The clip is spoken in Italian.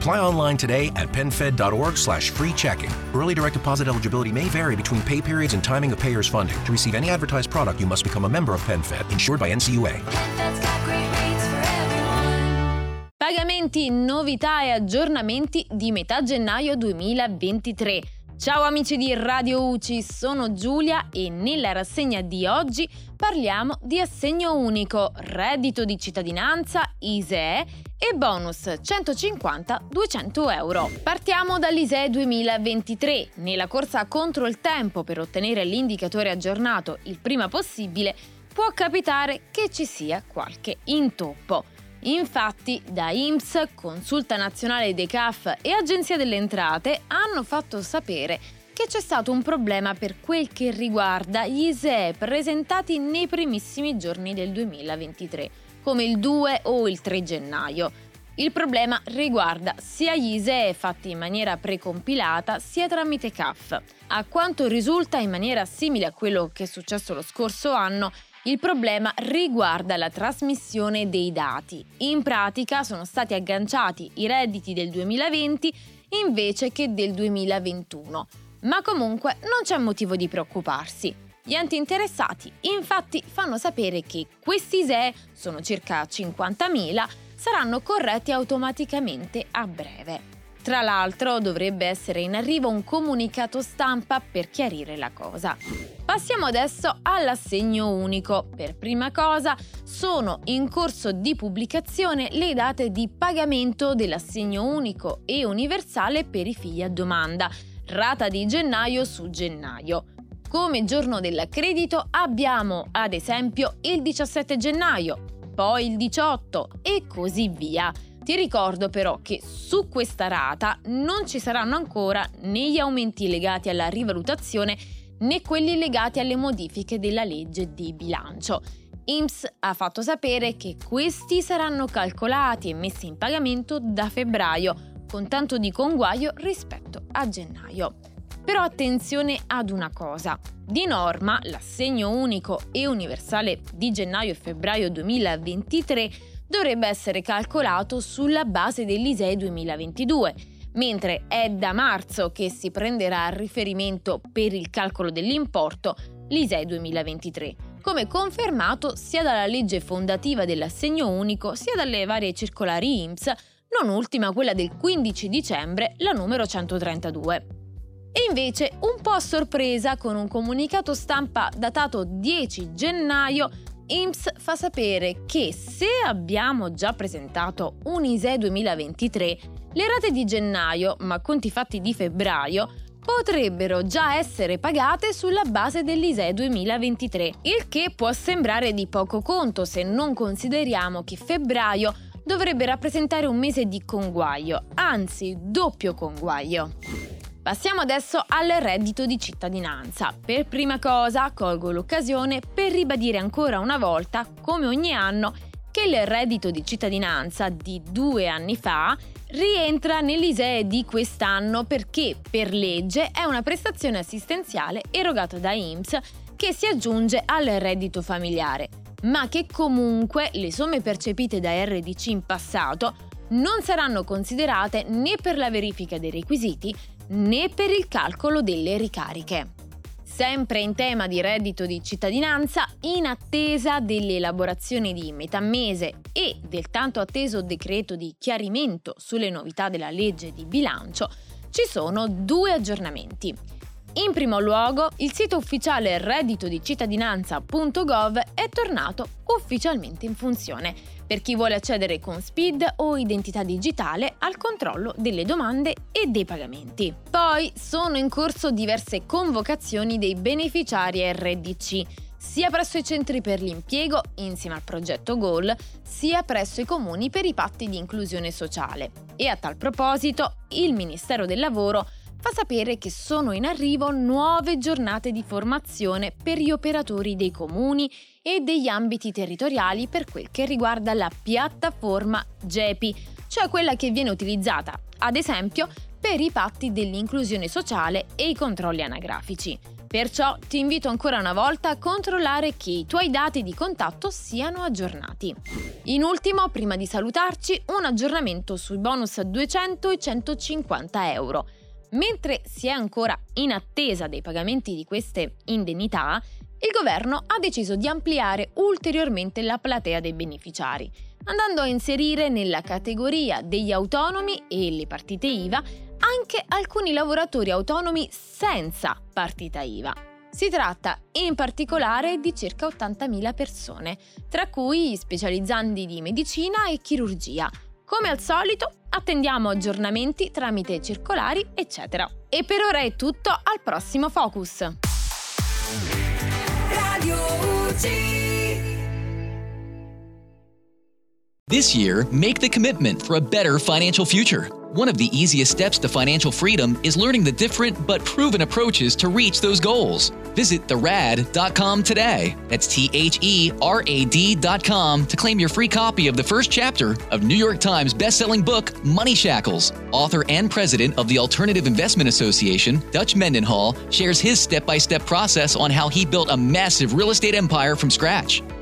Apply online today at penfed.org slash free checking. Early direct deposit eligibility may vary between pay periods and timing of payer's funding. To receive any advertised product, you must become a member of PenFed, insured by NCUA. Pagamenti, novità e aggiornamenti di metà gennaio 2023. Ciao amici di Radio UCI, sono Giulia e nella rassegna di oggi parliamo di assegno unico, reddito di cittadinanza, ISEE e bonus 150-200 euro. Partiamo dall'ISEE 2023. Nella corsa contro il tempo per ottenere l'indicatore aggiornato il prima possibile, può capitare che ci sia qualche intoppo. Infatti, da IMSS, Consulta Nazionale dei CAF e Agenzia delle Entrate hanno fatto sapere che c'è stato un problema per quel che riguarda gli ISEE presentati nei primissimi giorni del 2023, come il 2 o il 3 gennaio. Il problema riguarda sia gli ISEE fatti in maniera precompilata sia tramite CAF. A quanto risulta in maniera simile a quello che è successo lo scorso anno, il problema riguarda la trasmissione dei dati. In pratica sono stati agganciati i redditi del 2020 invece che del 2021. Ma comunque non c'è motivo di preoccuparsi. Gli enti interessati infatti fanno sapere che questi ISEE, sono circa 50.000, saranno corretti automaticamente a breve. Tra l'altro dovrebbe essere in arrivo un comunicato stampa per chiarire la cosa. Passiamo adesso all'assegno unico. Per prima cosa sono in corso di pubblicazione le date di pagamento dell'assegno unico e universale per i figli a domanda, rata di gennaio su gennaio. Come giorno dell'accredito abbiamo ad esempio il 17 gennaio, poi il 18 e così via. Ti ricordo però che su questa rata non ci saranno ancora né gli aumenti legati alla rivalutazione né quelli legati alle modifiche della legge di bilancio. IMSS ha fatto sapere che questi saranno calcolati e messi in pagamento da febbraio, con tanto di conguaglio rispetto a gennaio. Però attenzione ad una cosa. Di norma, l'assegno unico e universale di gennaio e febbraio 2023 dovrebbe essere calcolato sulla base dell'ISEE 2022, mentre è da marzo che si prenderà a riferimento per il calcolo dell'importo l'ISEE 2023, come confermato sia dalla legge fondativa dell'assegno unico sia dalle varie circolari IMSS, non ultima quella del 15 dicembre, la numero 132. E invece, un po' a sorpresa, con un comunicato stampa datato 10 gennaio, IMSS fa sapere che se abbiamo già presentato un ISE 2023, le rate di gennaio, ma conti fatti di febbraio, potrebbero già essere pagate sulla base dell'ISE 2023, il che può sembrare di poco conto se non consideriamo che febbraio dovrebbe rappresentare un mese di conguaglio, anzi doppio conguaglio. Passiamo adesso al reddito di cittadinanza. Per prima cosa colgo l'occasione per ribadire ancora una volta, come ogni anno, che il reddito di cittadinanza di due anni fa rientra nell'ISEE di quest'anno perché per legge è una prestazione assistenziale erogata da IMSS che si aggiunge al reddito familiare, ma che comunque le somme percepite da RDC in passato non saranno considerate né per la verifica dei requisiti né per il calcolo delle ricariche. Sempre in tema di reddito di cittadinanza, in attesa dell'elaborazione di metà mese e del tanto atteso decreto di chiarimento sulle novità della legge di bilancio, ci sono due aggiornamenti. In primo luogo, il sito ufficiale redditodicittadinanza.gov è tornato ufficialmente in funzione per chi vuole accedere con SPID o identità digitale al controllo delle domande e dei pagamenti. Poi sono in corso diverse convocazioni dei beneficiari RDC sia presso i centri per l'impiego, insieme al progetto GOAL, sia presso i comuni per i patti di inclusione sociale. E a tal proposito, il Ministero del Lavoro fa sapere che sono in arrivo nuove giornate di formazione per gli operatori dei comuni e degli ambiti territoriali per quel che riguarda la piattaforma GEPI, cioè quella che viene utilizzata, ad esempio, per i patti dell'inclusione sociale e i controlli anagrafici. Perciò ti invito ancora una volta a controllare che i tuoi dati di contatto siano aggiornati. In ultimo, prima di salutarci, un aggiornamento sui bonus a 200 e 150 euro. Mentre si è ancora in attesa dei pagamenti di queste indennità, il governo ha deciso di ampliare ulteriormente la platea dei beneficiari, andando a inserire nella categoria degli autonomi e le partite IVA anche alcuni lavoratori autonomi senza partita IVA. Si tratta in particolare di circa 80.000 persone, tra cui specializzandi di medicina e chirurgia, come al solito, attendiamo aggiornamenti tramite circolari, eccetera. E per ora è tutto, al prossimo Focus. This year, make the commitment for a better financial future. One of the easiest steps to financial freedom is learning the different but proven approaches to reach those goals. Visit therad.com today. That's T H E R A D.com to claim your free copy of the first chapter of New York Times bestselling book, Money Shackles. Author and president of the Alternative Investment Association, Dutch Mendenhall, shares his step by step process on how he built a massive real estate empire from scratch.